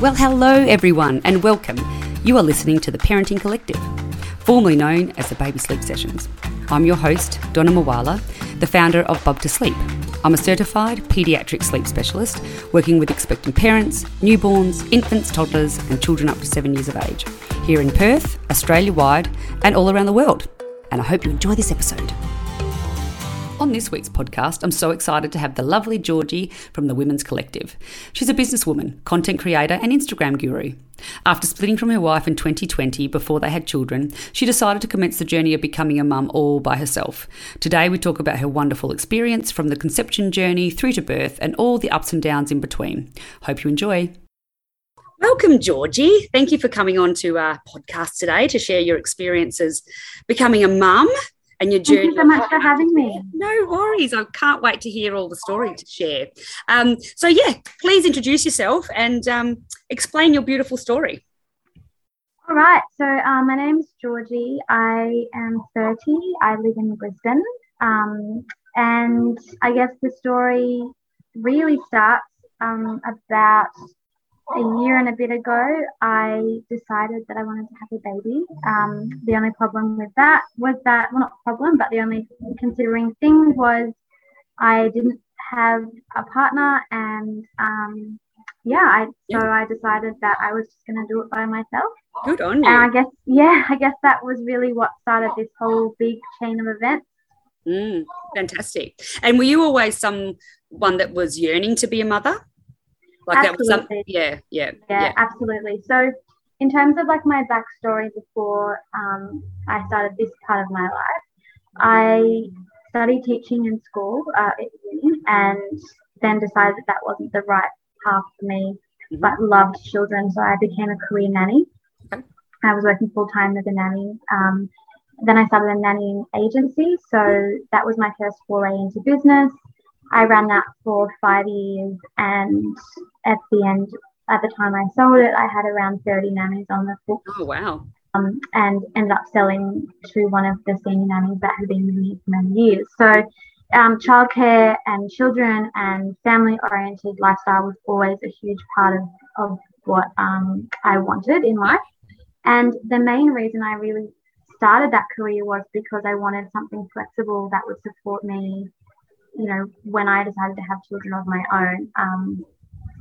Well, hello everyone, and welcome. You are listening to the Parenting Collective, formerly known as the Baby Sleep Sessions. I'm your host, Donna Mawala, the founder of Bub to Sleep. I'm a certified paediatric sleep specialist working with expectant parents, newborns, infants, toddlers, and children up to seven years of age here in Perth, Australia wide, and all around the world. And I hope you enjoy this episode. On this week's podcast, I'm so excited to have the lovely Georgie from the Women's Collective. She's a businesswoman, content creator, and Instagram guru. After splitting from her wife in 2020 before they had children, she decided to commence the journey of becoming a mum all by herself. Today, we talk about her wonderful experience from the conception journey through to birth and all the ups and downs in between. Hope you enjoy. Welcome, Georgie. Thank you for coming on to our podcast today to share your experiences becoming a mum and your journey. Thank you so much for having me. No worries. I can't wait to hear all the story to share. Um, so, yeah, please introduce yourself and um, explain your beautiful story. All right. So, um, my name is Georgie. I am 30. I live in Brisbane. Um, and I guess the story really starts um, about a year and a bit ago, I decided that I wanted to have a baby. Um, the only problem with that was that, well, not problem, but the only considering thing was I didn't have a partner, and um, yeah, I so I decided that I was just going to do it by myself. Good on you. And I guess, yeah, I guess that was really what started this whole big chain of events. Mm, fantastic. And were you always someone that was yearning to be a mother? Like absolutely. that was something, yeah, yeah, yeah, yeah, absolutely. So, in terms of like my backstory before um, I started this part of my life, I studied teaching in school uh, at uni and then decided that that wasn't the right path for me, mm-hmm. but loved children. So I became a career nanny. Okay. I was working full time as a nanny. Um, then I started a nannying agency. So that was my first foray into business. I ran that for five years, and at the end, at the time I sold it, I had around 30 nannies on the book. Oh, wow. Um, and ended up selling to one of the senior nannies that had been with me for many years. So, um, childcare and children and family oriented lifestyle was always a huge part of, of what um, I wanted in life. And the main reason I really started that career was because I wanted something flexible that would support me you know, when I decided to have children of my own. Um,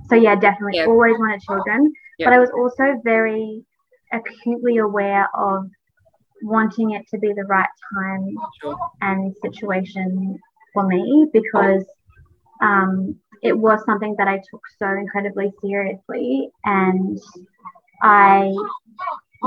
so yeah, definitely always wanted children, but I was also very acutely aware of wanting it to be the right time sure. and situation for me because um, it was something that I took so incredibly seriously, and I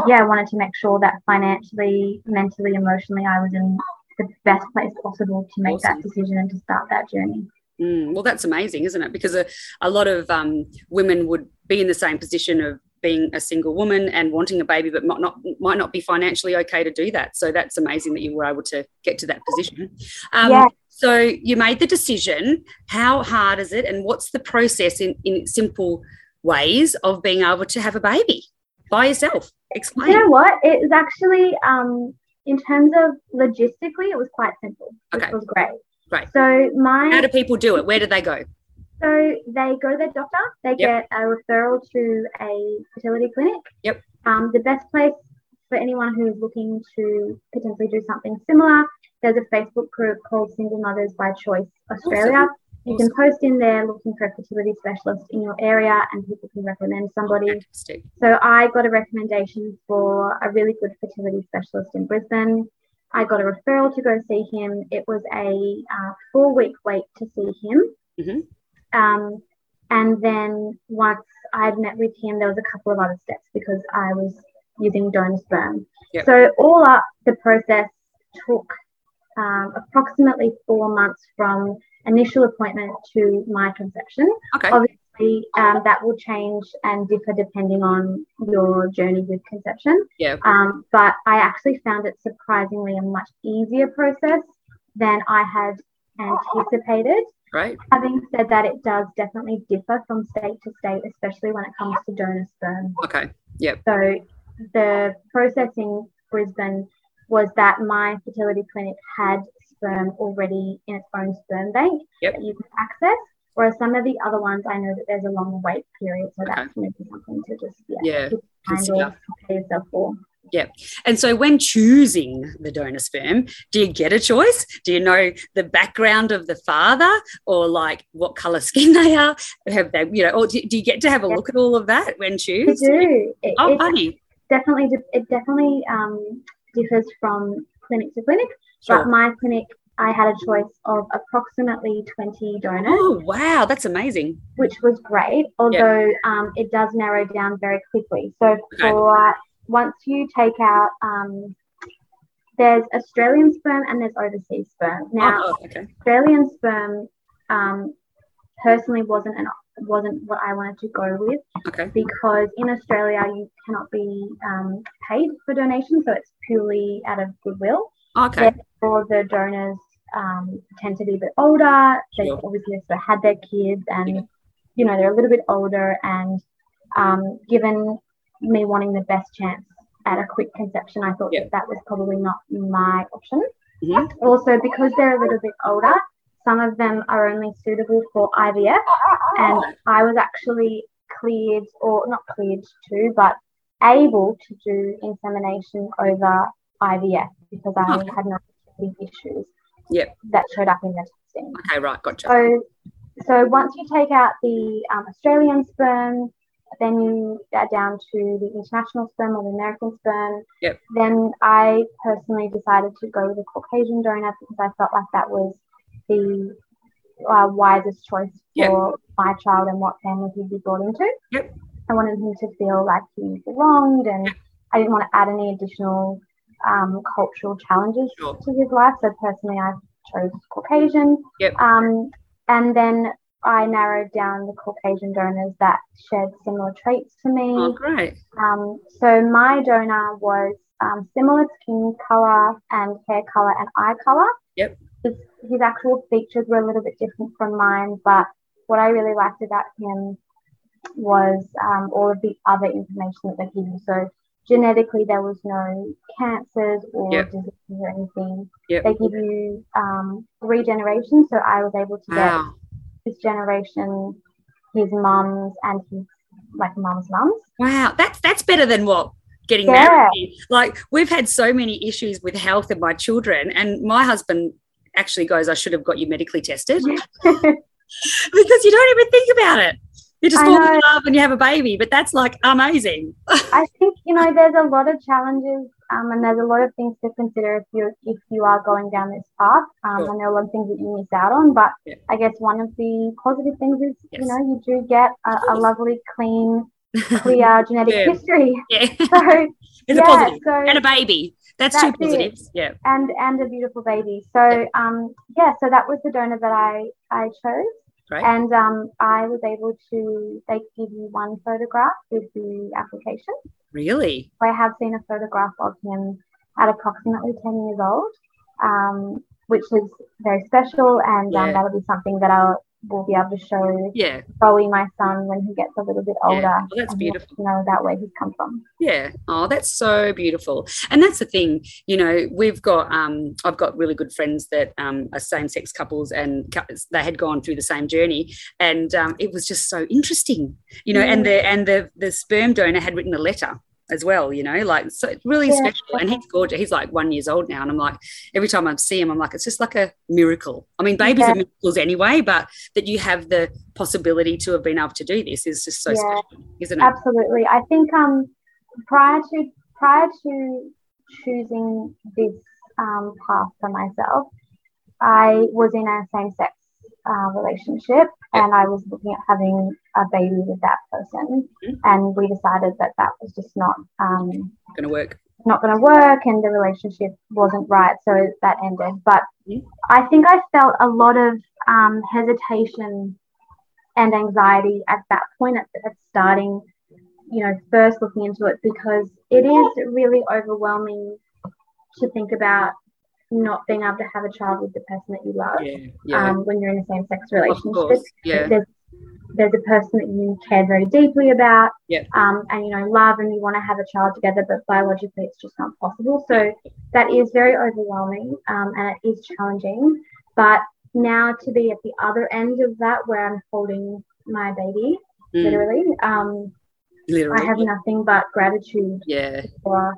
yeah wanted to make sure that financially, mentally, emotionally, I was in the best place possible to make awesome. that decision and to start that journey. Mm, well, that's amazing, isn't it? Because a, a lot of um, women would be in the same position of being a single woman and wanting a baby, but might not might not be financially okay to do that. So that's amazing that you were able to get to that position. Um, yeah. So you made the decision. How hard is it, and what's the process in in simple ways of being able to have a baby by yourself? Explain. You know what? It was actually um, in terms of logistically, it was quite simple, which okay. was great. Right. So my how do people do it? Where do they go? So they go to their doctor. They yep. get a referral to a fertility clinic. Yep. Um, the best place for anyone who's looking to potentially do something similar, there's a Facebook group called Single Mothers by Choice Australia. Awesome. You can post in there looking for a fertility specialist in your area and people can recommend somebody. Fantastic. So I got a recommendation for a really good fertility specialist in Brisbane. I got a referral to go see him. It was a uh, four week wait to see him. Mm-hmm. Um, and then once I'd met with him, there was a couple of other steps because I was using donor sperm. Yep. So all up, the process took um, approximately four months from initial appointment to my conception. Okay. Obviously, um, that will change and differ depending on your journey with conception. Yeah. Um, but I actually found it surprisingly a much easier process than I had anticipated. Right. Having said that, it does definitely differ from state to state, especially when it comes to donor sperm. Okay. Yep. So the process in Brisbane was that my fertility clinic had sperm already in its own sperm bank yep. that you can access. Whereas some of the other ones, I know that there's a long wait period, so that's maybe something to just yeah, Yeah, kind consider. of prepare yourself for. Yeah. And so, when choosing the donor sperm, do you get a choice? Do you know the background of the father, or like what color skin they are? Have they, you know, or do, do you get to have a look at all of that when You choose? do. It, Oh, funny. definitely it definitely um, differs from clinic to clinic. Sure. But my clinic, I had a choice of approximately 20 donors, Oh, wow, that's amazing. which was great. Although um, it does narrow down very quickly. So Okay. for once you take out, um, there's Australian sperm and there's overseas sperm. Now, oh, oh, okay. Australian sperm um, personally wasn't an wasn't what I wanted to go with Okay. because in Australia you cannot be um, paid for donations, so it's purely out of goodwill. Okay. Therefore, the donors um, tend to be a bit older. They Sure. obviously also had their kids, and Yeah. you know they're a little bit older. And um, given me wanting the best chance at a quick conception, I thought Yeah. that that was probably not my option. Mhm. Also, because they're a little bit older, some of them are only suitable for IVF, and I was actually cleared, or not cleared to, but able to do insemination over IVF because I Okay. had no fertility issues Yep. that showed up in the testing. Okay, right, gotcha. So, so once you take out the um, Australian sperm, then you are down to the international sperm or the American sperm. Yep. Then I personally decided to go with a Caucasian donor because I felt like that was the uh, wisest choice Yep. for my child and what family he'd be brought into. Yep. I wanted him to feel like he belonged, and Yep. I didn't want to add any additional um, cultural challenges Sure. to his life. So personally, I chose Caucasian. Yep. Um, and then I narrowed down the Caucasian donors that shared similar traits to me. Oh, great. Um, so my donor was um, similar skin color and hair color and eye color. Yep. His, his actual features were a little bit different from mine, but what I really liked about him was um, all of the other information that they give you. So genetically, there was no cancers or Yep. diseases or anything. Yep. They give you um, three generations, so I was able to get his generation, his mum's, and his like mum's mum's. Wow. That's that's better than what getting Yeah. married. Like we've had so many issues with health of my children, and my husband actually goes, I should have got you medically tested. because you don't even think about it. You just fall in love and you have a baby, but that's like amazing. I think you know there's a lot of challenges um, and there's a lot of things to consider if you if you are going down this path. Um, Sure. I know a lot of things that you miss out on, but Yeah. I guess one of the positive things is Yes. you know you do get a, a lovely, clean, clear genetic Yeah. history. yeah, So it's yeah, a positive. so And a baby. That's, two That's it. positives. Yeah. and and a beautiful baby. So um yeah, so that was the donor that I I chose. And um, I was able to, they give you one photograph with the application. Really? I have seen a photograph of him at approximately 10 years old, um, which is very special. And um, that'll be something that I will be able to show Yeah. Bowie, my son, when he gets a little bit older. Yeah. Well, that's and beautiful. To know about where he's come from. Yeah. Oh, that's so beautiful. And that's the thing, you know, we've got, um, I've got really good friends that um, are same sex couples and they had gone through the same journey. And um, it was just so interesting, you know, and Mm. the, and the, the sperm donor had written a letter as well, you know, like so it's really Yeah. special. And he's gorgeous. He's like one years old now. And I'm like, every time I see him, I'm like, it's just like a miracle. I mean, babies Yeah. are miracles anyway, but that you have the possibility to have been able to do this is just so Yeah. special, isn't it? Absolutely. I think um, prior to prior to choosing this um, path for myself, I was in a same sex uh, relationship Yeah. and I was looking at having a baby with that person, Mhm. and we decided that that was just not um, Going to work. not going to work and the relationship wasn't right so that ended but Mhm. i think i felt a lot of um, hesitation and anxiety at that point at, at starting you know first looking into it because it is really overwhelming to think about not being able to have a child with the person that you love Yeah. Yeah. um, when you're in a same-sex of relationship. Yeah. there's there's a person that you care very deeply about Yeah. um, and you know love and you want to have a child together but biologically it's just not possible so that is very overwhelming um, and it is challenging but now to be at the other end of that where I'm holding my baby, mm. literally. Um, literally. I have nothing but gratitude yeah. for,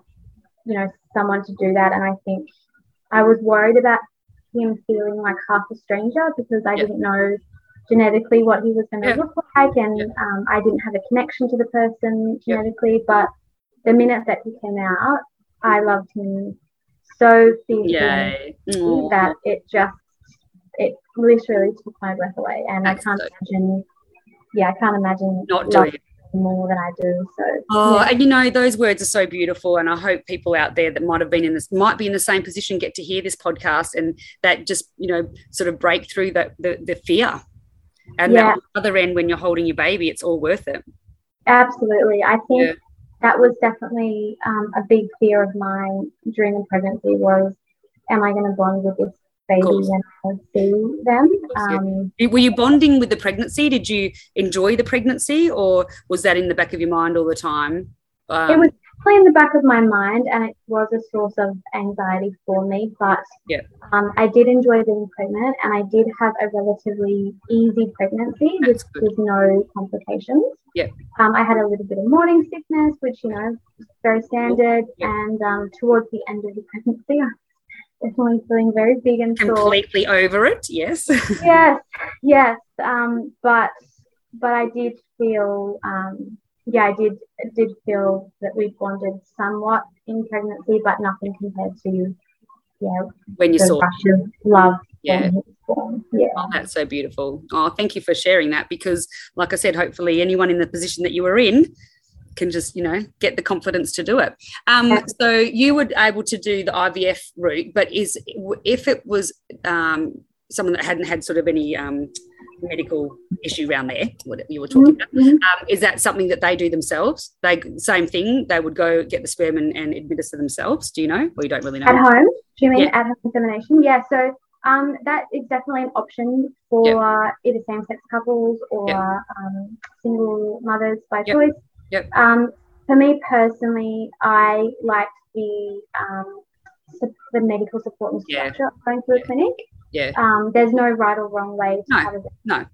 you know, someone to do that. And I think I was worried about him feeling like half a stranger because I yeah. didn't know genetically what he was going to yeah. look like, and yeah. um, I didn't have a connection to the person genetically. But the minute that he came out, I loved him so fiercely that it just it literally took my breath away, and That's I can't imagine. Yeah, I can't imagine not doing it more than I do. So oh, yeah. and you know those words are so beautiful, and I hope people out there that might have been in this might be in the same position get to hear this podcast, and that just you know sort of break through the the, the fear, and yeah. the other end when you're holding your baby, it's all worth it. Absolutely, I think yeah. that was definitely um, a big fear of mine during the pregnancy was, am I going to bond with this baby when I see them. Um, Were you bonding with the pregnancy? Did you enjoy the pregnancy, or was that in the back of your mind all the time? Um, it was definitely in the back of my mind, and it was a source of anxiety for me. But yeah. um, I did enjoy being pregnant, and I did have a relatively easy pregnancy with, with no complications. Yeah. Um, I had a little bit of morning sickness, which you know, very standard. Yeah. And um, towards the end of the pregnancy, definitely feeling very big and completely sore. over it. Yes. yes, yes. Um, but but I did feel, um, yeah, I did did feel that we bonded somewhat in pregnancy, but nothing compared to, yeah, when you saw love. Yeah. Yeah. Oh, that's so beautiful. Oh, thank you for sharing that because, like I said, hopefully anyone in the position that you were in can just you know get the confidence to do it um, so you were able to do the ivf route but is if it was um, someone that hadn't had sort of any um, medical issue around there what you were talking mm-hmm. about um, is that something that they do themselves they same thing they would go get the sperm and, and administer themselves do you know or you don't really know at home do you mean yeah. at home insemination yeah so um, that is definitely an option for yep. either same-sex couples or yep. um, single mothers by yep. choice. Yep. Um, for me personally, I like the um, the medical support and structure yeah. going to a clinic. Yeah. Um, there's no right or wrong way to no, have it. No.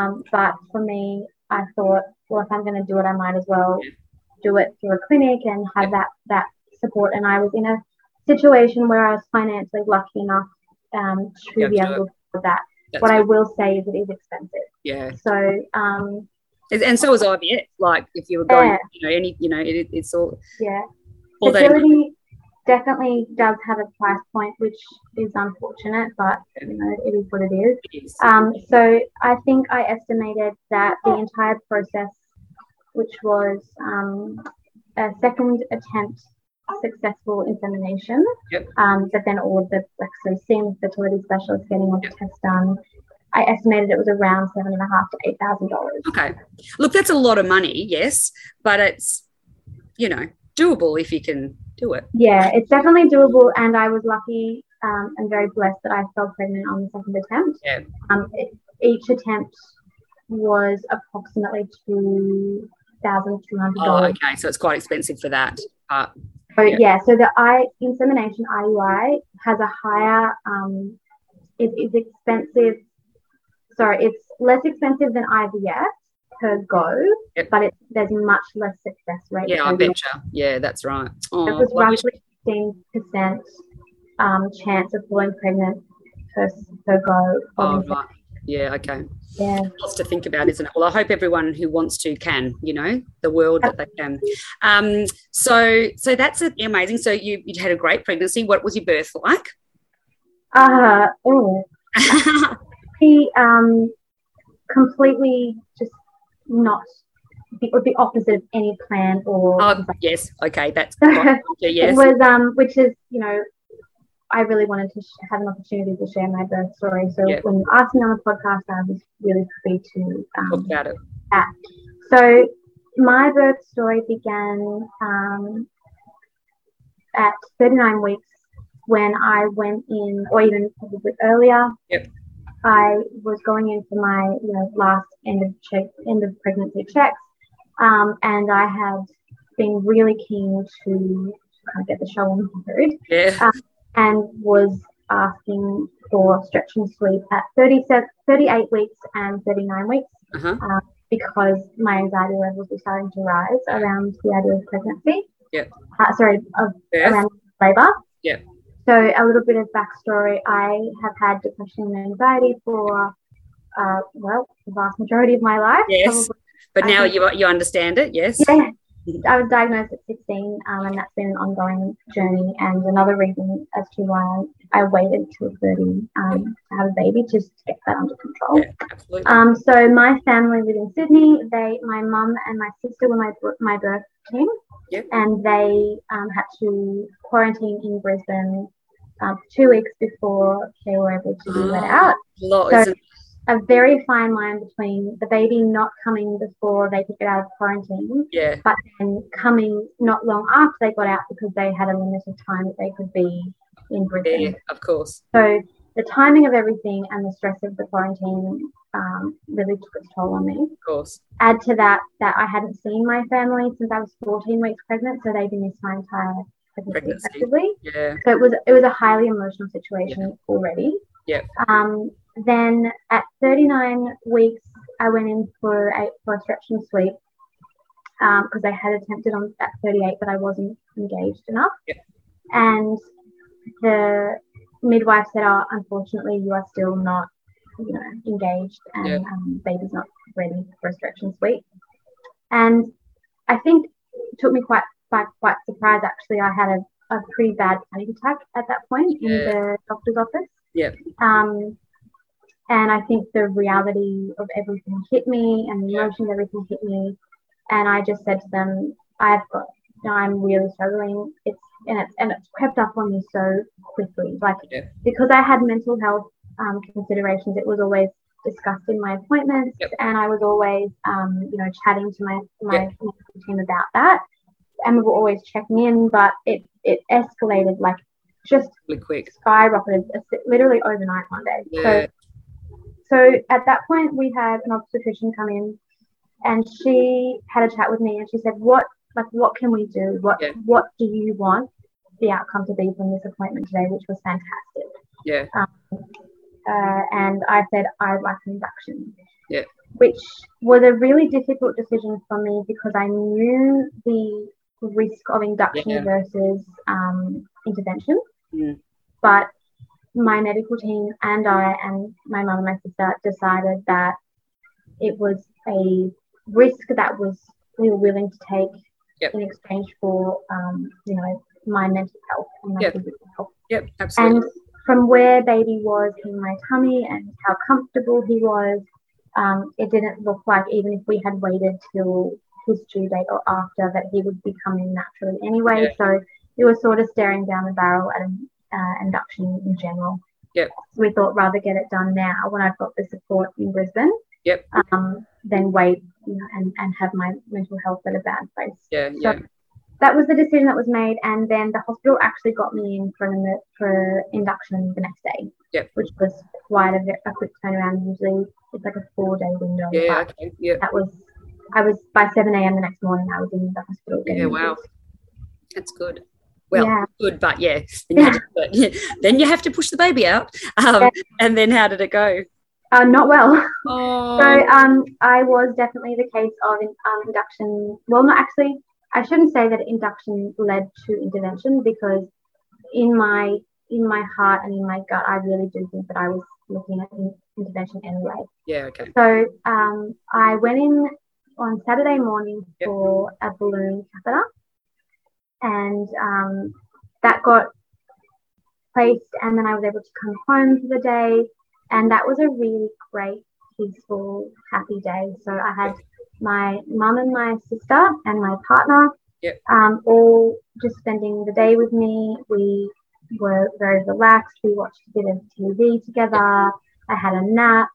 Um, but for me, I thought, well, if I'm going to do it, I might as well yeah. do it through a clinic and have that that support. And I was in a situation where I was financially lucky enough um, to be able to afford that. That's what good. I will say is it is expensive. Yeah. So um, and so is IVF. Like if you were going, yeah. you know, any, you know, it, it's all. Yeah. Fertility definitely does have a price point, which is unfortunate, but you know, it is what it is. It is. Um, so I think I estimated that the entire process, which was um, a second attempt successful insemination, yep. um, but then all of the like so seeing fertility specialists getting all the yep. tests done, I estimated it was around seven and a half to eight thousand dollars. Okay, look, that's a lot of money, yes, but it's you know doable if you can do it. Yeah, it's definitely doable, and I was lucky um, and very blessed that I fell pregnant on the second attempt. Yeah. Um, it, each attempt was approximately two thousand two hundred dollars. Oh, okay, so it's quite expensive for that. Uh, so yeah. yeah. so the I insemination IUI has a higher um, it is expensive sorry, it's less expensive than IVF per go, yep. but it, there's much less success rate. Yeah, I betcha. Yeah, that's right. Oh, it was roughly fifteen percent um, chance of falling pregnant per, per go. Oh, right. Yeah, okay. Yeah. Lots to think about, isn't it? Well, I hope everyone who wants to can, you know, the world that they can. Um, so so that's amazing. So you you had a great pregnancy. What was your birth like? Uh oh. um, completely just not the, the opposite of any plan or. Oh, yes. Okay. That's yes. It was, um, which is, you know, I really wanted to sh- have an opportunity to share my birth story. So yeah. when you asked me on the podcast, I was really happy to um, talk about it. That. So my birth story began um, at 39 weeks when I went in, or even probably earlier. Yep. I was going in for my you know, last end of check, end of pregnancy checks, um, and I had been really keen to kind of get the show on the road, yeah. um, and was asking for stretch and sweep at 37, 38 weeks and 39 weeks Uh-huh. um, because my anxiety levels were starting to rise around the idea of pregnancy. Yep. Uh, sorry, of around labour. Yep. So a little bit of backstory. I have had depression and anxiety for, uh, well, the vast majority of my life. Yes. Probably- But now think- you you understand it, yes? yeah. I was diagnosed at 16, um, and that's been an ongoing journey. And another reason as to why I waited till 30 um, to have a baby, just to get that under control. Yeah, absolutely. Um, so my family live in Sydney. They, my mum and my sister were my my birth team, Yep. and they um, had to quarantine in Brisbane um, two weeks before they were able to be let Ah. out. Lot, so- A very fine line between the baby not coming before they could get out of quarantine, yeah, but then coming not long after they got out because they had a limited time that they could be in Brisbane. yeah, of course. So the timing of everything and the stress of the quarantine um, really took its toll on me. Of course. Add to that that I hadn't seen my family since I was 14 weeks pregnant, so they'd missed my entire pregnancy, effectively. Yeah. So it was it was a highly emotional situation already. Yep. Um, then at 39 weeks, I went in for a for a stretch and sweep because I had attempted on at 38, but I wasn't engaged enough. Yep. And the midwife said, "Oh, unfortunately, you are still not, you know, engaged, and Yep. um, baby's not ready for a stretch and sweep." And I think it took me quite by quite surprised. Actually, I had a, a pretty bad panic attack at that point in Yeah. the doctor's office. Yep. Um, and I think the reality of everything hit me, and the Yeah. emotion of everything hit me. And I just said to them, "I've got, you know, I'm really struggling. It's and it's and it's crept up on me so quickly. Like Yeah. because I had mental health um, considerations, it was always discussed in my appointments, Yep. and I was always, um, you know, chatting to my my Yep. team about that, and we were always checking in. But it it escalated like just Really quick. skyrocketed uh, literally overnight one day. Yeah. So so at that point we had an obstetrician come in and she had a chat with me and she said, What like what can we do? What Yeah. what do you want the outcome to be from this appointment today, which was fantastic. Yeah. Uh, and I said I'd like an induction. Yeah. Which was a really difficult decision for me because I knew the risk of induction Yeah. versus um, intervention. Mm. But my medical team and I and my mum and my sister decided that it was a risk that was we were willing to take Yep. in exchange for um, you know my mental health and my Yep. physical health. Yep. Absolutely. And from where baby was in my tummy and how comfortable he was, um, it didn't look like even if we had waited till his due date or after that he would be coming naturally anyway. Yeah. So it were sort of staring down the barrel at an uh, induction in general. Yep. So we thought rather get it done now when I've got the support in Brisbane. Yep. Um, than wait you know, and, and have my mental health at a bad place yeah. so Yeah. that was the decision that was made, and then the hospital actually got me in for an, for induction the next day. Yep. Which was quite a, a quick turnaround. Usually it's like a four day window. Yeah. Okay. Yeah. That was I was by seven a.m. the next morning. I was in the hospital. Yeah. Wow. That's good. Well, Yeah. good, but yeah. Then you, to, but, then you have to push the baby out. Um, Yeah. And then how did it go? Uh, not well. Oh. So um, I was definitely the case of um, induction. Well, not actually. I shouldn't say that induction led to intervention because in my in my heart and in my gut, I really do think that I was looking at intervention anyway. yeah. Okay. So um, I went in on Saturday morning Yep. for a balloon catheter, and um, that got placed, and then I was able to come home for the day, and that was a really great, peaceful, happy day. So I had my mum and my sister and my partner, Yep. um, all just spending the day with me. We were very relaxed. We watched a bit of TV together. I had a nap.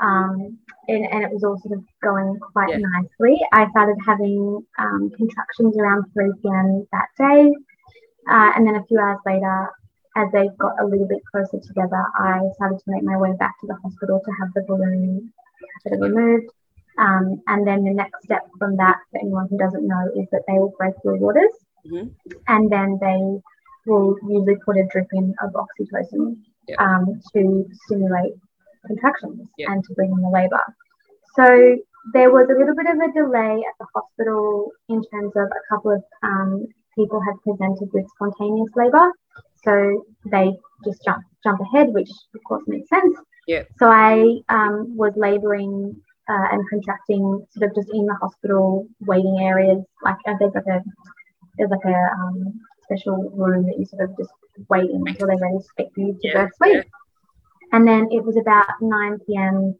Um, and, and it was all sort of going quite Yeah. nicely. I started having um, contractions around 3 p.m. that day. Uh, and then a few hours later, as they got a little bit closer together, I started to make my way back to the hospital to have the balloon catheter removed. Um, and then the next step from that, for anyone who doesn't know, is that they will break your waters Mhm. and then they will usually put a drip in of oxytocin yep. um, to stimulate contractions yep. and to bring in the labour. So there was a little bit of a delay at the hospital in terms of a couple of um, people had presented with spontaneous labour. So they just jump jump ahead, which of course makes sense. Yeah. So I um, was labouring uh, and contracting sort of just in the hospital waiting areas. Like uh, there's like a there's like a um, special room that you sort of just wait in until they're ready to take you to yeah, birth suite. Yeah. And then it was about 9 p.m.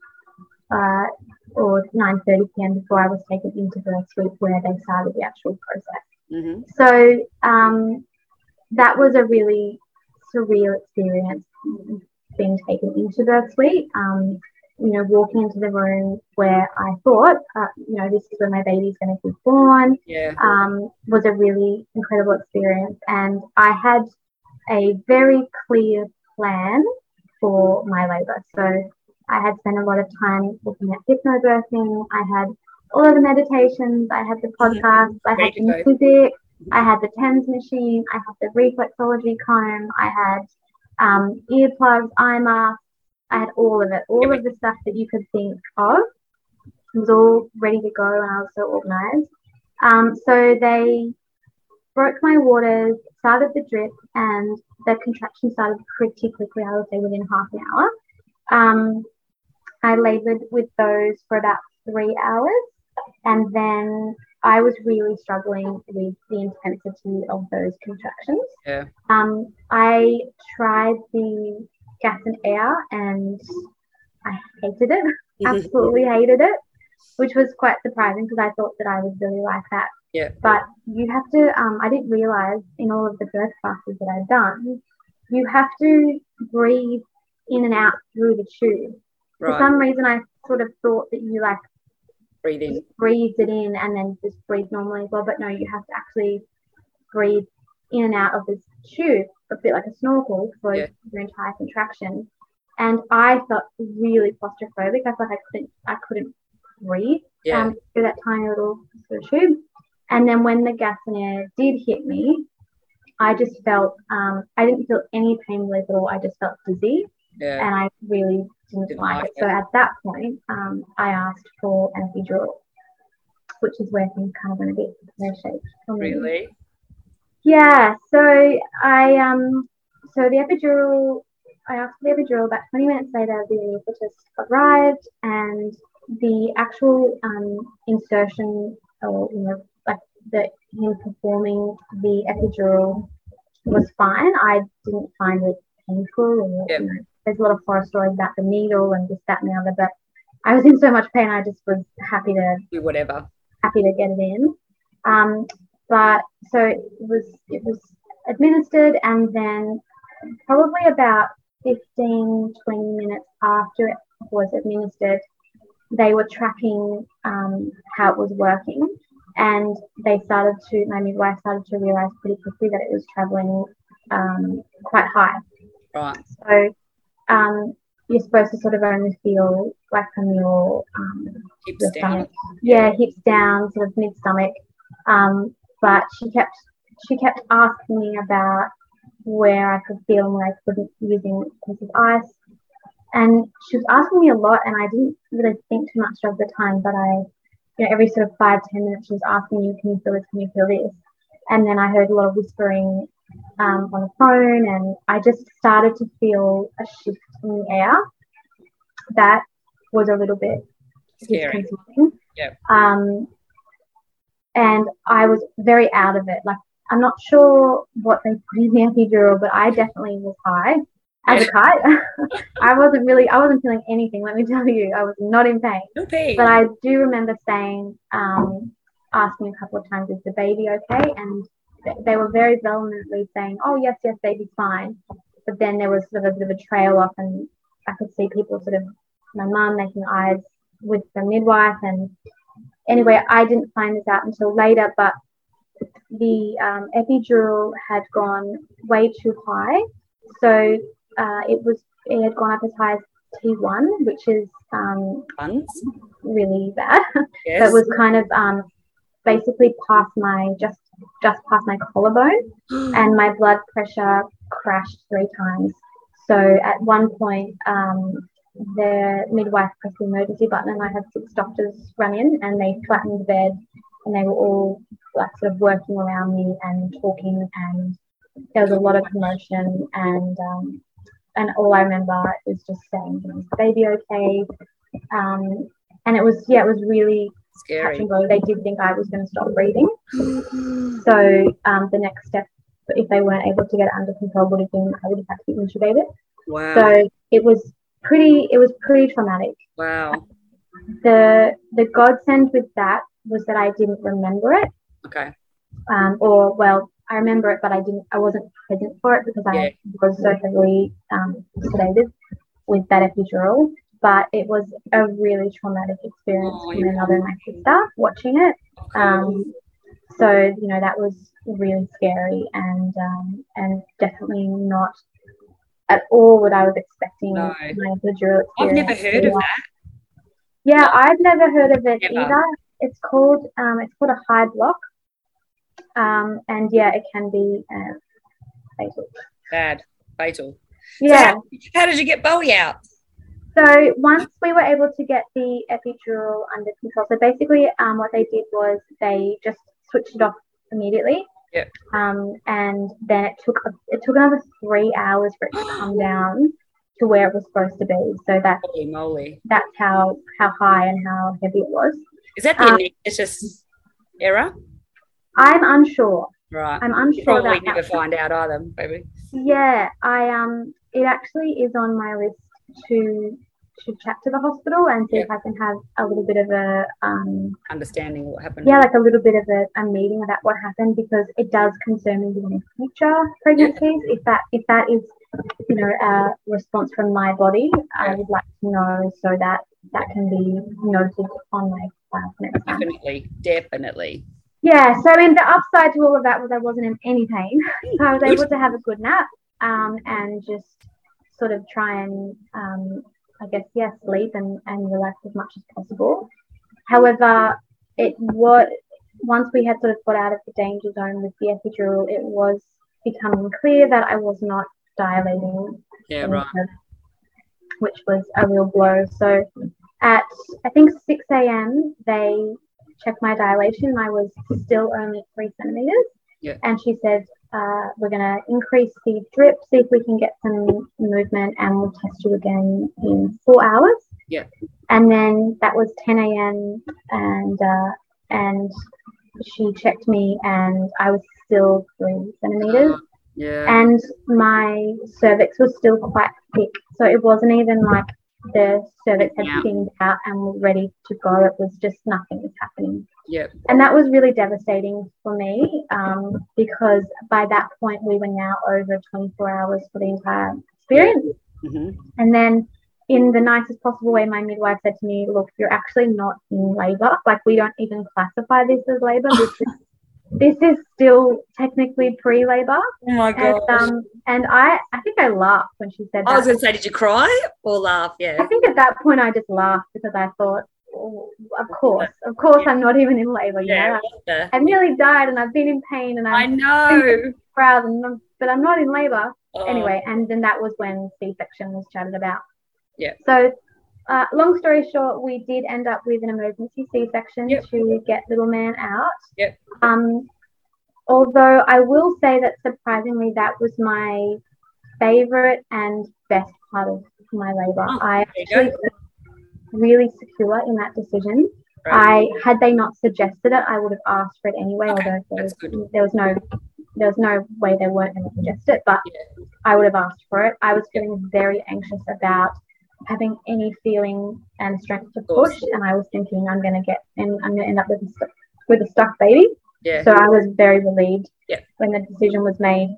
Uh, or 9:30 p.m. before I was taken into the suite where they started the actual process. Mm-hmm. So um, that was a really surreal experience being taken into the suite. Um, you know, walking into the room where I thought, uh, you know, this is where my baby's going to be born, yeah. um, was a really incredible experience. And I had a very clear plan for my labour. So I had spent a lot of time looking at hypnobirthing. I had all of the meditations. I had the podcasts. I had the music. I had the TENS machine. I had the reflexology comb. I had um, earplugs, eye masks. I had all of it, all of the stuff that you could think of. It was all ready to go, and I was so organized. Um, so they broke my waters, started the drip, and the contraction started pretty quickly. I would say within half an hour. Um, I labored with those for about three hours, and then I was really struggling with the intensity of those contractions. Yeah. Um, I tried the gas and air, and I hated it. Absolutely hated it, which was quite surprising because I thought that I was really like that. Yeah. But you have to. Um, I didn't realize in all of the birth classes that I've done, you have to breathe in and out through the tube. Right. For some reason, I sort of thought that you like breathe in, breathe it in, and then just breathe normally as well. But no, you have to actually breathe in and out of this tube, a bit like a snorkel for yeah. your entire contraction. And I felt really claustrophobic. I felt like I couldn't, I couldn't breathe yeah. um, through that tiny little sort of tube. And then when the gas and air did hit me, I just felt, um, I didn't feel any pain relief at all. I just felt dizzy. Yeah. And I really didn't, didn't like, it. it. So at that point, um, I asked for an epidural, which is where things kind of went a bit pear shaped. Really? Yeah. So I um so the epidural I asked for the epidural about 20 minutes later the anaesthetist arrived and the actual um, insertion or you know like the him performing the epidural was fine. I didn't find it painful or yep. you know, there's a lot of horror stories about the needle and this, that, and the other. But I was in so much pain, I just was happy to do whatever, happy to get it in. Um, but so it was it was administered, and then probably about 15, 20 minutes after it was administered, they were tracking um, how it was working. And they started to, my midwife started to realize pretty quickly that it was traveling um, quite high. Right. So um, you're supposed to sort of only feel like from your um, hips your down. Stomach. Yeah, hips down, sort of mid stomach. Um, but she kept she kept asking me about where I could feel and where I couldn't using a piece of ice. And she was asking me a lot, and I didn't really think too much of the time. But I, you know, every sort of five ten minutes, she was asking me, "Can you feel this? Can you feel this?" And then I heard a lot of whispering um, on the phone, and I just started to feel a shift in the air. That was a little bit scary. Yeah. Um, and I was very out of it. Like I'm not sure what they put in the epidural, but I definitely was high as a kite. I wasn't really, I wasn't feeling anything. Let me tell you, I was not in pain. No pain. But I do remember saying, um, asking a couple of times, "Is the baby okay?" And they were very vehemently saying, "Oh yes, yes, baby's fine." But then there was sort of a bit of a trail off, and I could see people sort of my mum making eyes with the midwife, and anyway, I didn't find this out until later, but the um, epidural had gone way too high, so uh, it was it had gone up as high as T1, which is um, really bad. Yes. it was kind of um, basically past my just just past my collarbone, and my blood pressure crashed three times So at one point, um, the midwife pressed the emergency button, and I had six doctors run in, and they flattened the bed, and they were all like sort of working around me and talking, and there was a lot of commotion, and um, and all I remember is just saying, "Is the baby okay?" Um, and it was yeah, it was really Scary. touch and go. They did think I was going to stop breathing. So um, the next step, if they weren't able to get it under control, would have been I would have had to be intubated. Wow. So it was pretty. It was pretty traumatic. wow. The the godsend with that was that I didn't remember it, Okay. um, or well, I remember it, but I didn't. I wasn't present for it because Yeah. I was so heavily um, sedated with that epidural. But it was a really traumatic experience Oh, for my mother and my sister watching it. Um, so you know that was really scary and um, and definitely not at all what I was expecting No. my epidural I've never heard of that. Yeah, I've never heard of it Never. either. It's called um, it's called a high block, um, and yeah, it can be uh, fatal. Bad. Fatal. Yeah. So how, how did you get Bowie out? So once we were able to get the epidural under control, so basically, um, what they did was they just switched it off immediately. Yep. Um, and then it took it took another three hours for it to come down to where it was supposed to be. So that Holy moly. that's how how high and how heavy it was. Is that the Um, anaesthetist error? I'm unsure. Right. I'm You unsure probably about never that. find out either, baby. Yeah, I um, it actually is on my list to to chat to the hospital and see if I can have a little bit of a um, Understanding what happened. yeah, like a little bit of a, a meeting about what happened because it does concern me in future pregnancies. If that if that is you know a response from my body, I would like to know so that that can be noted on my file for next time. Definitely. Definitely. Yeah, so I mean, the upside to all of that was I wasn't in any pain. So I was able to have a good nap um, and just sort of try and, um, I guess, yeah, sleep and, and relax as much as possible. However, it was, once we had sort of got out of the danger zone with the epidural, it was becoming clear that I was not dilating Yeah, right. the- which was a real blow. So at I think 6 a.m. they checked my dilation. I was still only three centimeters. Yeah. And she said, uh, we're going to increase the drip, see if we can get some movement, and we'll test you again in four hours. Yeah. And then that was 10 a.m. and uh, and she checked me, and I was still three centimeters Uh, yeah. and my cervix was still quite thick. So it wasn't even like the cervix had Yeah. thinned out and was ready to go. It was just nothing was happening. Yep. And that was really devastating for me um, because by that point we were now over 24 hours for the entire experience. hmm And then, in the nicest possible way, my midwife said to me, Look, you're actually not in labor. Like, we don't even classify this as labor. This is, this is still technically pre labor. Oh my And, god. um, and I, I think I laughed when she said that. I was going to say, did you cry or laugh? Yeah. I think at that point I just laughed because I thought, oh, of course, of course, I'm not even in labor. Yeah. know, I've nearly died and I've been in pain and I I'm know. proud, and but I'm not in labor. Oh, Anyway, and then that was when C-section was chatted about. Yeah. So, uh, long story short, we did end up with an emergency C-section Yep. to get little man out. Yep. Um, although I will say that surprisingly, that was my favorite and best part of my labor. Oh, I actually really secure in that decision. Right. I had they not suggested it, I would have asked for it anyway. Okay, although there was, there was no there was no way they weren't going to suggest it, but Yeah. I would have asked for it. I was feeling very anxious about having any feeling and strength to push, and I was thinking I'm going to get and I'm going to end up with a with a stuck baby. Yeah. So I was very relieved Yeah. when the decision was made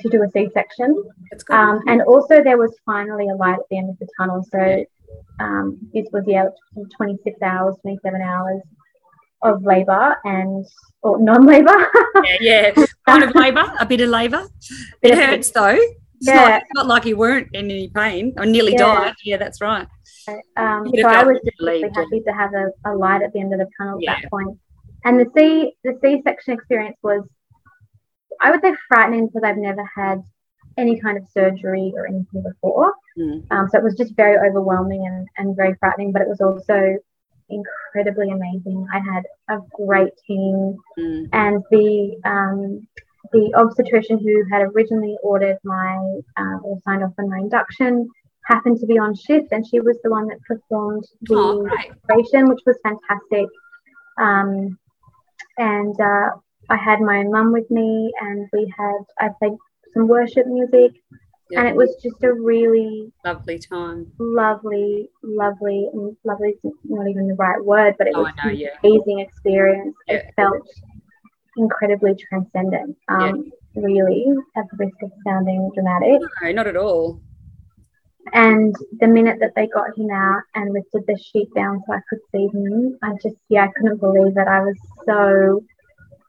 to do a C-section. That's good. Um, and also there was finally a light at the end of the tunnel. So um, this was yeah, 26 hours, 27 hours of labour and or non-labour. yeah, yeah. Kind of labour, a bit of labour. It hurts though. It's Yeah. not, it's not like you weren't in any pain or nearly Yeah. died. Yeah, that's right. Um, so I was just really happy to have a, a light at the end of the tunnel Yeah. at that point. And the C the C section experience was I would say frightening because I've never had any kind of surgery or anything before. Mm. Um, so it was just very overwhelming and, and very frightening, but it was also incredibly amazing. I had a great team, Mm. and the um, the obstetrician who had originally ordered my uh, or signed off on my induction happened to be on shift, and she was the one that performed the Oh, operation, which was fantastic. Um, and uh, I had my mum with me, and we had I played some worship music, Yeah. and it was just a really Lovely time. lovely, lovely, and lovely is not even the right word, but it Oh, was know, an yeah. amazing experience. Yeah. It felt incredibly transcendent. Um, Really, at the risk of sounding dramatic. No, not at all. And the minute that they got him out and lifted the sheet down so I could see him, I just yeah, I couldn't believe it. I was so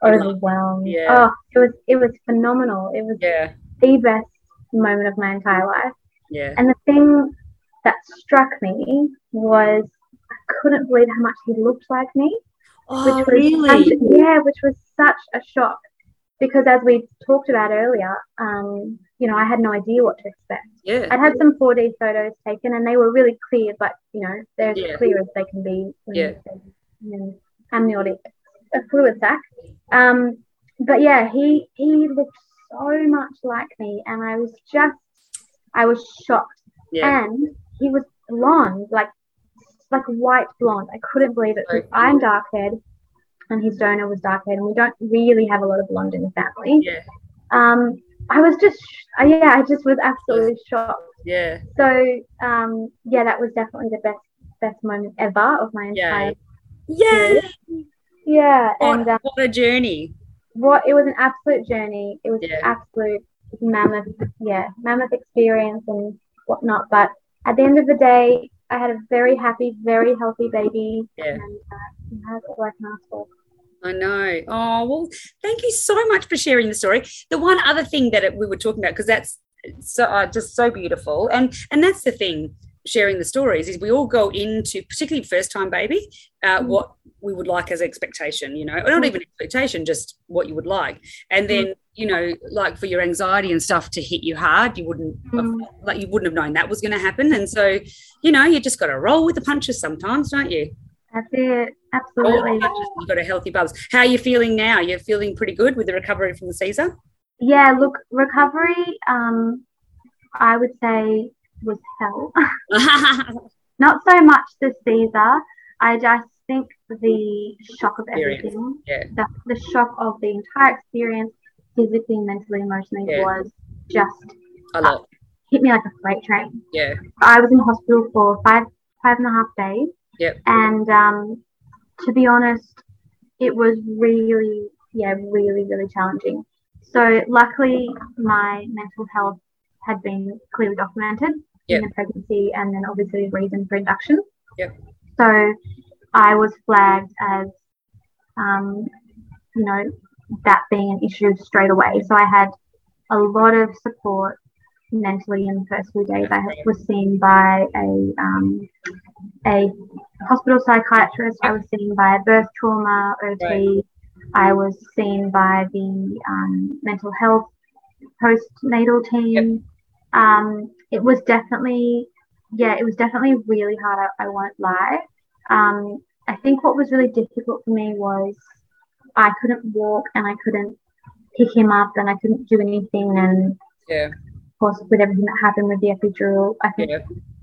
overwhelmed. Yeah. Oh, it was it was phenomenal. It was Yeah. the best moment of my entire life. Yeah. And the thing that struck me was I couldn't believe how much he looked like me. Oh, Which was really? such, yeah, which was such a shock. Because as we talked about earlier, um, you know, I had no idea what to expect. Yeah. I'd had some 4D photos taken and they were really clear, but you know, they're Yeah. as clear as they can be Yeah. you know, amniotic a fluid sac. Um, but yeah, he he looked so much like me, and I was just, I was shocked. Yeah. And he was blonde, like like white blonde. I couldn't believe it because I'm dark haired, and his donor was dark haired, and we don't really have a lot of blonde in the family. Yeah. Um, I was just, uh, yeah, I just was absolutely shocked. Yeah. So um, yeah, that was definitely the best best moment ever of my entire Yeah. yeah. What, And uh, what a journey. what it was an absolute journey. It was Yeah. absolute mammoth, yeah, mammoth experience and whatnot. But at the end of the day, I had a very happy, very healthy baby, Yeah. and uh, that's all I can. I know. Oh, well, thank you so much for sharing the story. The one other thing that it, we were talking about, because that's so uh, just so beautiful, and and that's the thing, sharing the stories is we all go into, particularly first time baby, uh, Mm. what we would like as expectation, you know, or not Mm. even expectation, just what you would like, and then you know, like for your anxiety and stuff to hit you hard, you wouldn't have, Mm. like you wouldn't have known that was going to happen, and so you know, you just got to roll with the punches sometimes, don't you? That's it. Absolutely. You've got a healthy bubbles. How are you feeling now? You're feeling pretty good with the recovery from the Caesar? Yeah. Look, recovery. Um, I would say was hell. Not so much the Caesar. I just think the shock of Experience. everything, yeah, the, the shock of the entire experience, physically, mentally, emotionally, Yeah. was just a lot. hit me like a freight train. Yeah, I was in hospital for five five and a half days. Yep. And um, to be honest, it was really, yeah, really, really challenging. So luckily, my mental health had been clearly documented Yep. in the pregnancy, and then obviously the reason for induction. Yep. So I was flagged as, um, you know, that being an issue straight away. So I had a lot of support mentally in the first few days. I was seen by a um, a hospital psychiatrist. I was seen by a birth trauma OT. I was seen by the um, mental health postnatal team. Um, it was definitely, yeah, it was definitely really hard. I, I won't lie. Um, I think what was really difficult for me was I couldn't walk and I couldn't pick him up and I couldn't do anything. And yeah, of course, with everything that happened with the epidural, I think yeah,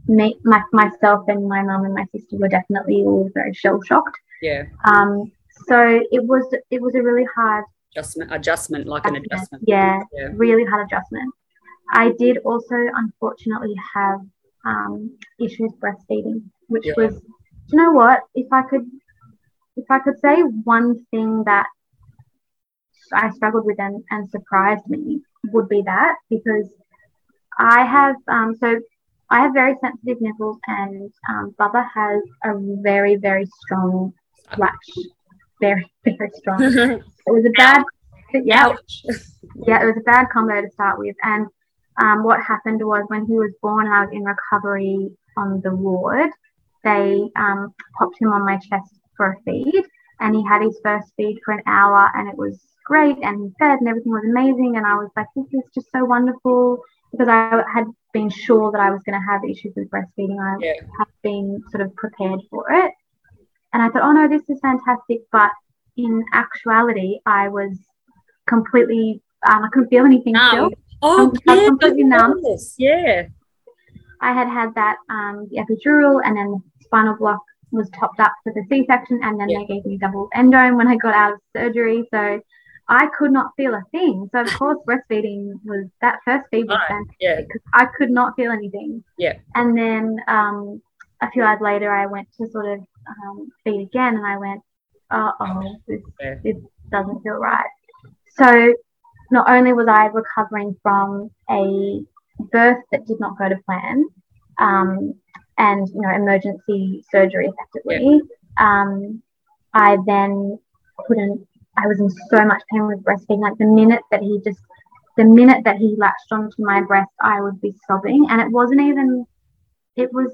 me, my, myself and my mum and my sister were definitely all very shell shocked. yeah. Um, so it was it was a really hard, Adjustment, adjustment, like an Adjustment, adjustment. yeah. yeah, really hard adjustment. I did also unfortunately have um, issues breastfeeding, which Yeah. was, do you know what? If I could, if I could say one thing that I struggled with and, and surprised me would be that because I have um, so I have very sensitive nipples and um, Bubba has a very very strong latch, very very strong. It was a bad, yeah, yeah, it was a bad combo to start with. And um, what happened was when he was born and I was in recovery on the ward, they um, popped him on my chest for a feed, and he had his first feed for an hour, and it was great, and he fed, and everything was amazing, and I was like, this is just so wonderful. because I had been sure that I was going to have issues with breastfeeding. I Yeah. had been sort of prepared for it. And I thought, oh no, this is fantastic. But in actuality, I was completely, um, I couldn't feel anything still. Um, oh, yeah, completely numb. yes, yeah, I had had that um, the epidural, and then the spinal block was topped up for the C-section, and then Yeah. they gave me double Endone when I got out of surgery. So I could not feel a thing. So of course, breastfeeding was that first feed was fantastic yeah. because I could not feel anything. Yeah. And then um, a few hours later, I went to sort of um, feed again, and I went, uh oh, this Yeah. this doesn't feel right. So not only was I recovering from a birth that did not go to plan, um, and you know emergency surgery effectively, um, I then couldn't. I was in so much pain with breastfeeding. Like the minute that he just, the minute that he latched onto my breast, I would be sobbing, and it wasn't even. It was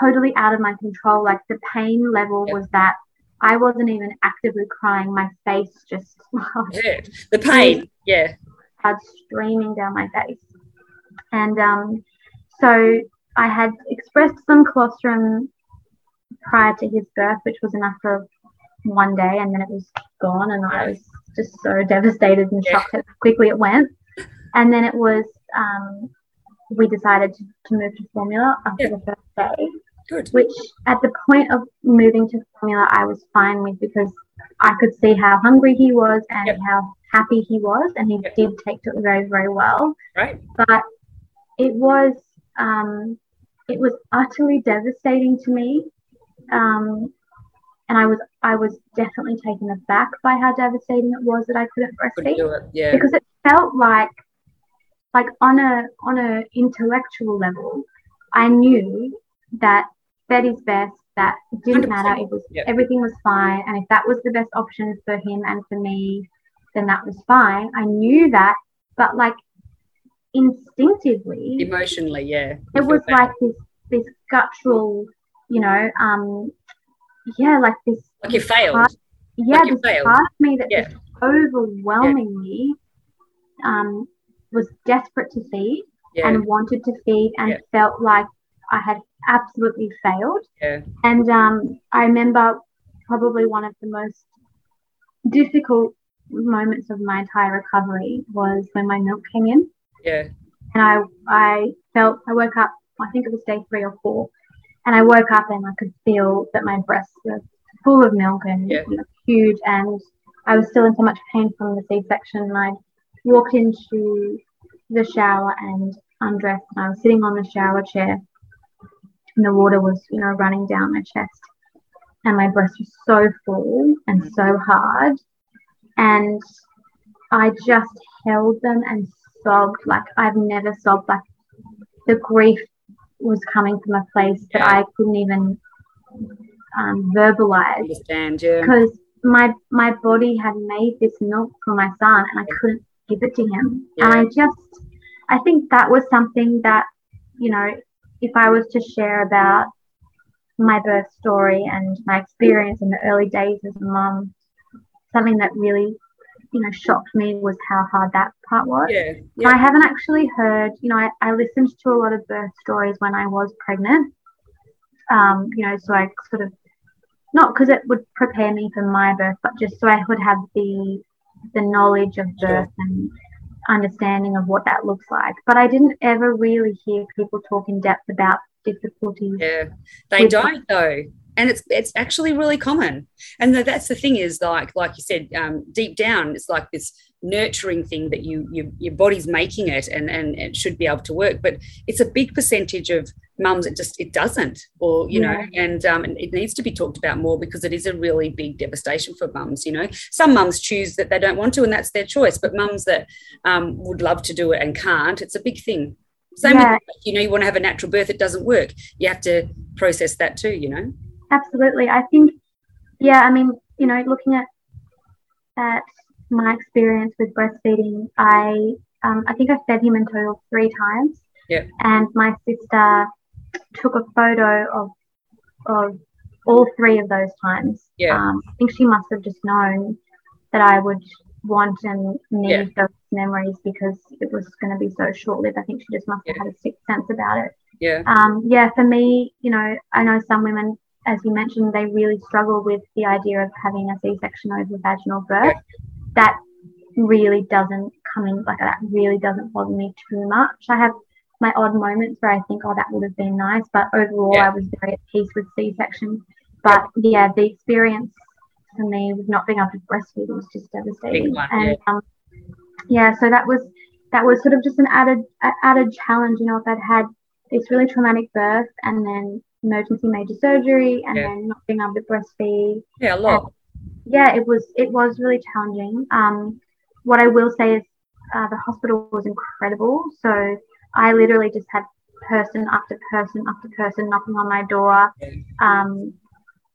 totally out of my control. Like the pain level was that I wasn't even actively crying. My face just yeah. The pain, yeah, had streaming down my face. And um, so I had expressed some colostrum prior to his birth, which was enough for one day, and then it was gone, and I was just so devastated and shocked at how quickly it went. And then it was um, we decided to, to move to formula after Yeah. the first day, good. which at the point of moving to formula, I was fine with because I could see how hungry he was and Yep. how happy he was, and he Yep. did take to it very, very well. Right, But it was, um, it was utterly devastating to me, um, and I was, I was definitely taken aback by how devastating it was that I couldn't couldn't breastfeed it. Yeah, because it felt like like on a on a intellectual level i knew that fed is best that it didn't 100%. matter it was Yep. everything was fine and if that was the best option for him and for me then that was fine i knew that but like instinctively emotionally, yeah. It was like this this guttural you know um yeah like this like you failed. part- yeah Like this failed. part of me that Yeah. just overwhelmingly um was desperate to feed Yeah, and wanted to feed and Yeah. felt like I had absolutely failed. yeah, And um, I remember probably one of the most difficult moments of my entire recovery was when my milk came in. yeah, And I, I felt, I woke up, I think it was day three or four, and I woke up and I could feel that my breasts were full of milk and Yeah. you know, huge. And I was still in so much pain from the C section. And I walked into the shower and undressed, and I was sitting on the shower chair, and the water was, you know, running down my chest. And my breast was so full and so hard. And I just held them and sobbed like I've never sobbed. Like the grief was coming from a place that I couldn't even um, verbalize understand, yeah. because my my body had made this milk for my son and I couldn't give it to him. And I just I think that was something that, you know, if I was to share about my birth story and my experience in the early days as a mum, something that really, you know, shocked me was how hard that part was. Yeah, yeah. I haven't actually heard, you know, I, I listened to a lot of birth stories when I was pregnant. Um, you know, so I sort of not because it would prepare me for my birth, but just so I would have the the knowledge of Sure. birth and understanding of what that looks like. But I didn't ever really hear people talk in depth about difficulties. yeah. They don't though. And it's it's actually really common, and tha- that's the thing is like like you said, um, deep down it's like this nurturing thing that you, you your body's making it, and and it should be able to work. But it's a big percentage of mums it just it doesn't, or you know, and um, and it needs to be talked about more because it is a really big devastation for mums. You know, some mums choose that they don't want to, and that's their choice. But mums that um, would love to do it and can't, it's a big thing. Same Yeah. with you know, you want to have a natural birth, it doesn't work. You have to process that too. You know. Absolutely. I think, yeah, I mean, you know, looking at at my experience with breastfeeding, I um, I think I fed him in total three times. Yeah. And my sister took a photo of of all three of those times. Yeah. Um, I think she must have just known that I would want and need yeah. those memories because it was going to be so short lived. I think she just must have yeah. had a sixth sense about it. Yeah. Um, yeah, for me, you know, I know some women, as you mentioned, they really struggle with the idea of having a C section over vaginal birth. That really doesn't come in, like, that really doesn't bother me too much. I have my odd moments where I think, oh, that would have been nice, but overall, yeah. I was very at peace with C section. But yeah, the experience for me with not being able to breastfeed was just devastating. One, and yeah. Um, yeah, so that was that was sort of just an added added challenge. You know, if I'd had this really traumatic birth and then emergency major surgery and yeah. then not being able to breastfeed. Yeah, a lot. yeah, it was it was really challenging. Um, what I will say is uh, the hospital was incredible. So I literally just had person after person after person knocking on my door. Um,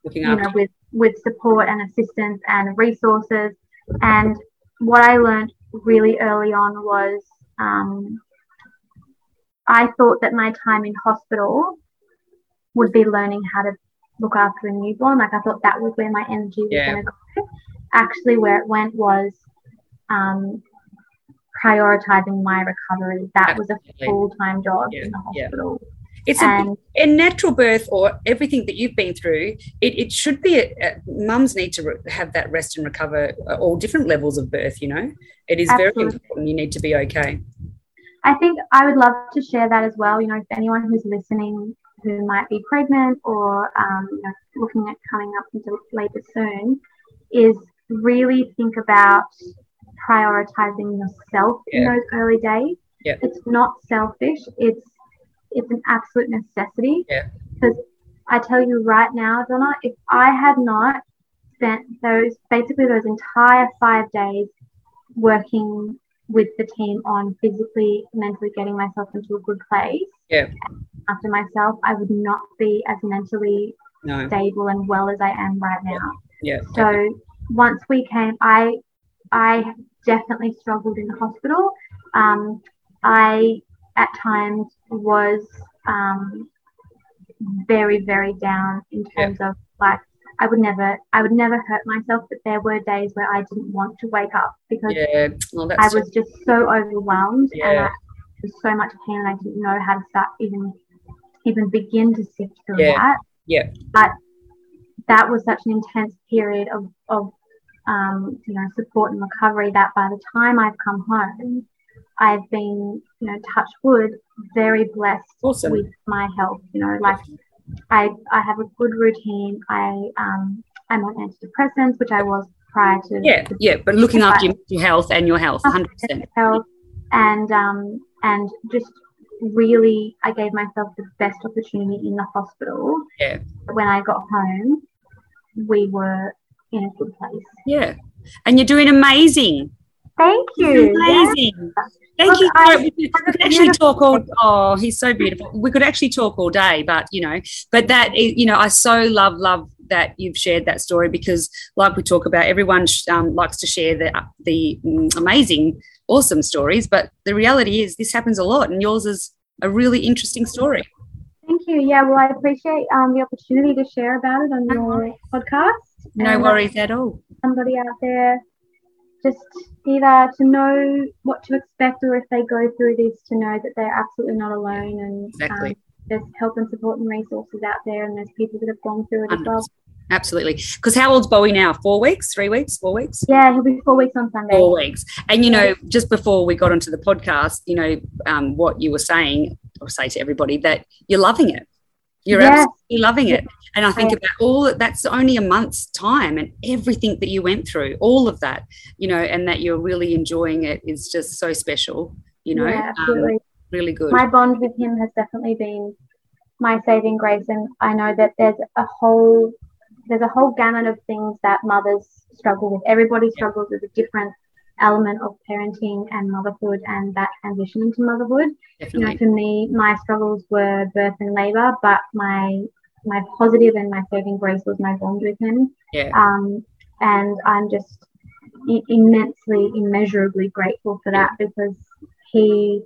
Looking you know, with with support and assistance and resources. And what I learned really early on was um, I thought that my time in hospital would be learning how to look after a newborn. Like I thought that was where my energy was yeah. going to go. Actually, where it went was um, prioritizing my recovery. That Absolutely. was a full time job yeah. in the hospital. Yeah. It's and, a, a, natural birth or everything that you've been through. It, it should be, a, a, mums need to re- have that rest and recover all different levels of birth, you know? It is absolutely. very important. You need to be okay. I think I would love to share that as well. You know, if anyone who's listening who might be pregnant or um, you know, looking at coming up into labour soon, is really think about prioritizing yourself yeah. in those early days. Yeah. It's not selfish. It's it's an absolute necessity. Yeah. Because I tell you right now, Donna, if I had not spent those basically those entire five days working with the team on physically, mentally getting myself into a good place. Yeah. After myself, I would not be as mentally no. stable and well as I am right now. Yeah. So once we came, I I definitely struggled in the hospital. Um, I at times was um, very very down in terms yeah. of like I would never I would never hurt myself, but there were days where I didn't want to wake up because yeah. well, I was just so overwhelmed yeah. and I was so much pain and I didn't know how to start even even begin to sift through yeah. that. Yeah. But that was such an intense period of, of um, you know, support and recovery that by the time I've come home, I've been, you know, touch wood, very blessed awesome. with my health. You know, like I, I have a good routine. I, um, I'm on antidepressants, which I was prior to. Yeah, yeah, but looking after your health and your health, hundred percent. Health and um and just really, I gave myself the best opportunity in the hospital. Yeah. When I got home, we were in a good place. Yeah, and you're doing amazing. Thank you. Amazing. Yeah. Thank Look, you. I, we could actually talk all. Oh, he's so beautiful. We could actually talk all day, but you know, but that you know, I so love love that you've shared that story because, like we talk about, everyone um, likes to share the the mm, amazing, awesome stories, but the reality is this happens a lot, and yours is a really interesting story. Thank you. Yeah, well, I appreciate um, the opportunity to share about it on your podcast. No and, worries at all. Somebody out there just either to know what to expect or if they go through this to know that they're absolutely not alone and exactly. Um, there's help and support and resources out there and there's people that have gone through it 100%. as well. Absolutely. Because how old's Bowie now? Four weeks, three weeks, four weeks? Yeah, he'll be four weeks on Sunday. Four weeks. And, you know, just before we got onto the podcast, you know, um, what you were saying, I'll say to everybody that you're loving it. You're yeah. absolutely loving it. And I think about all that, that's only a month's time and everything that you went through, all of that, you know, and that you're really enjoying it is just so special, you know. Yeah, absolutely. Um, really good. My bond with him has definitely been my saving grace. And I know that there's a whole there's a whole gamut of things that mothers struggle with. Everybody struggles with a different element of parenting and motherhood and that transition into motherhood. Definitely. You know, for me, my struggles were birth and labor, but my my positive and my saving grace was my bond with him. Yeah. Um, and I'm just immensely, immeasurably grateful for that because he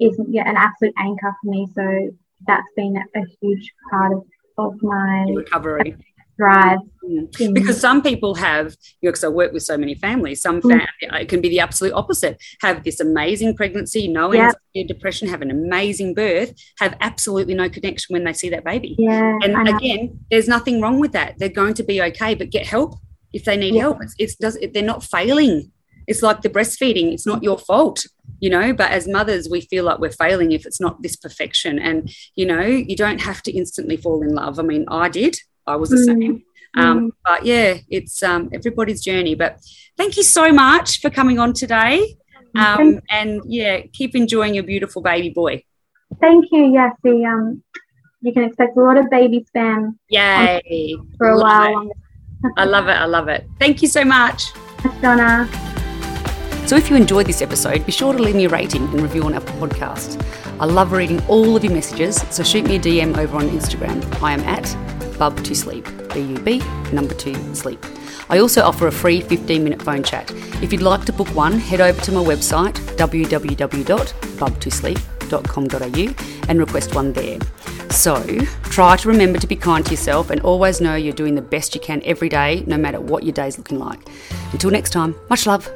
is yeah, an absolute anchor for me. So that's been a, a huge part of, of my recovery thrive Mm. Because some people have, you know, because I work with so many families, some mm. it can be the absolute opposite. Have this amazing pregnancy, no anxiety, depression, have an amazing birth, have absolutely no connection when they see that baby. Yeah, and again, there's nothing wrong with that. They're going to be okay, but get help if they need yeah. help. It's, it's does it, they're not failing. It's like the breastfeeding. It's not your fault you know but as mothers we feel like we're failing if it's not this perfection and you know you don't have to instantly fall in love i mean i did i was the mm. same um, mm. But yeah, it's um, everybody's journey. But thank you so much for coming on today. Um, and yeah, keep enjoying your beautiful baby boy. Thank you. Yes, the, um, you can expect a lot of baby spam. Yay! For a love while. I love it. I love it. Thank you so much. Thanks, Donna. So if you enjoyed this episode, be sure to leave me a rating and review on Apple Podcast. I love reading all of your messages, so shoot me a DM over on Instagram. I am at bub to sleep. B-U-B, number two, sleep. I also offer a free 15 minute phone chat. If you'd like to book one, head over to my website www.bub2sleep.com.au and request one there. So, try to remember to be kind to yourself and always know you're doing the best you can every day, no matter what your day's looking like. Until next time, much love.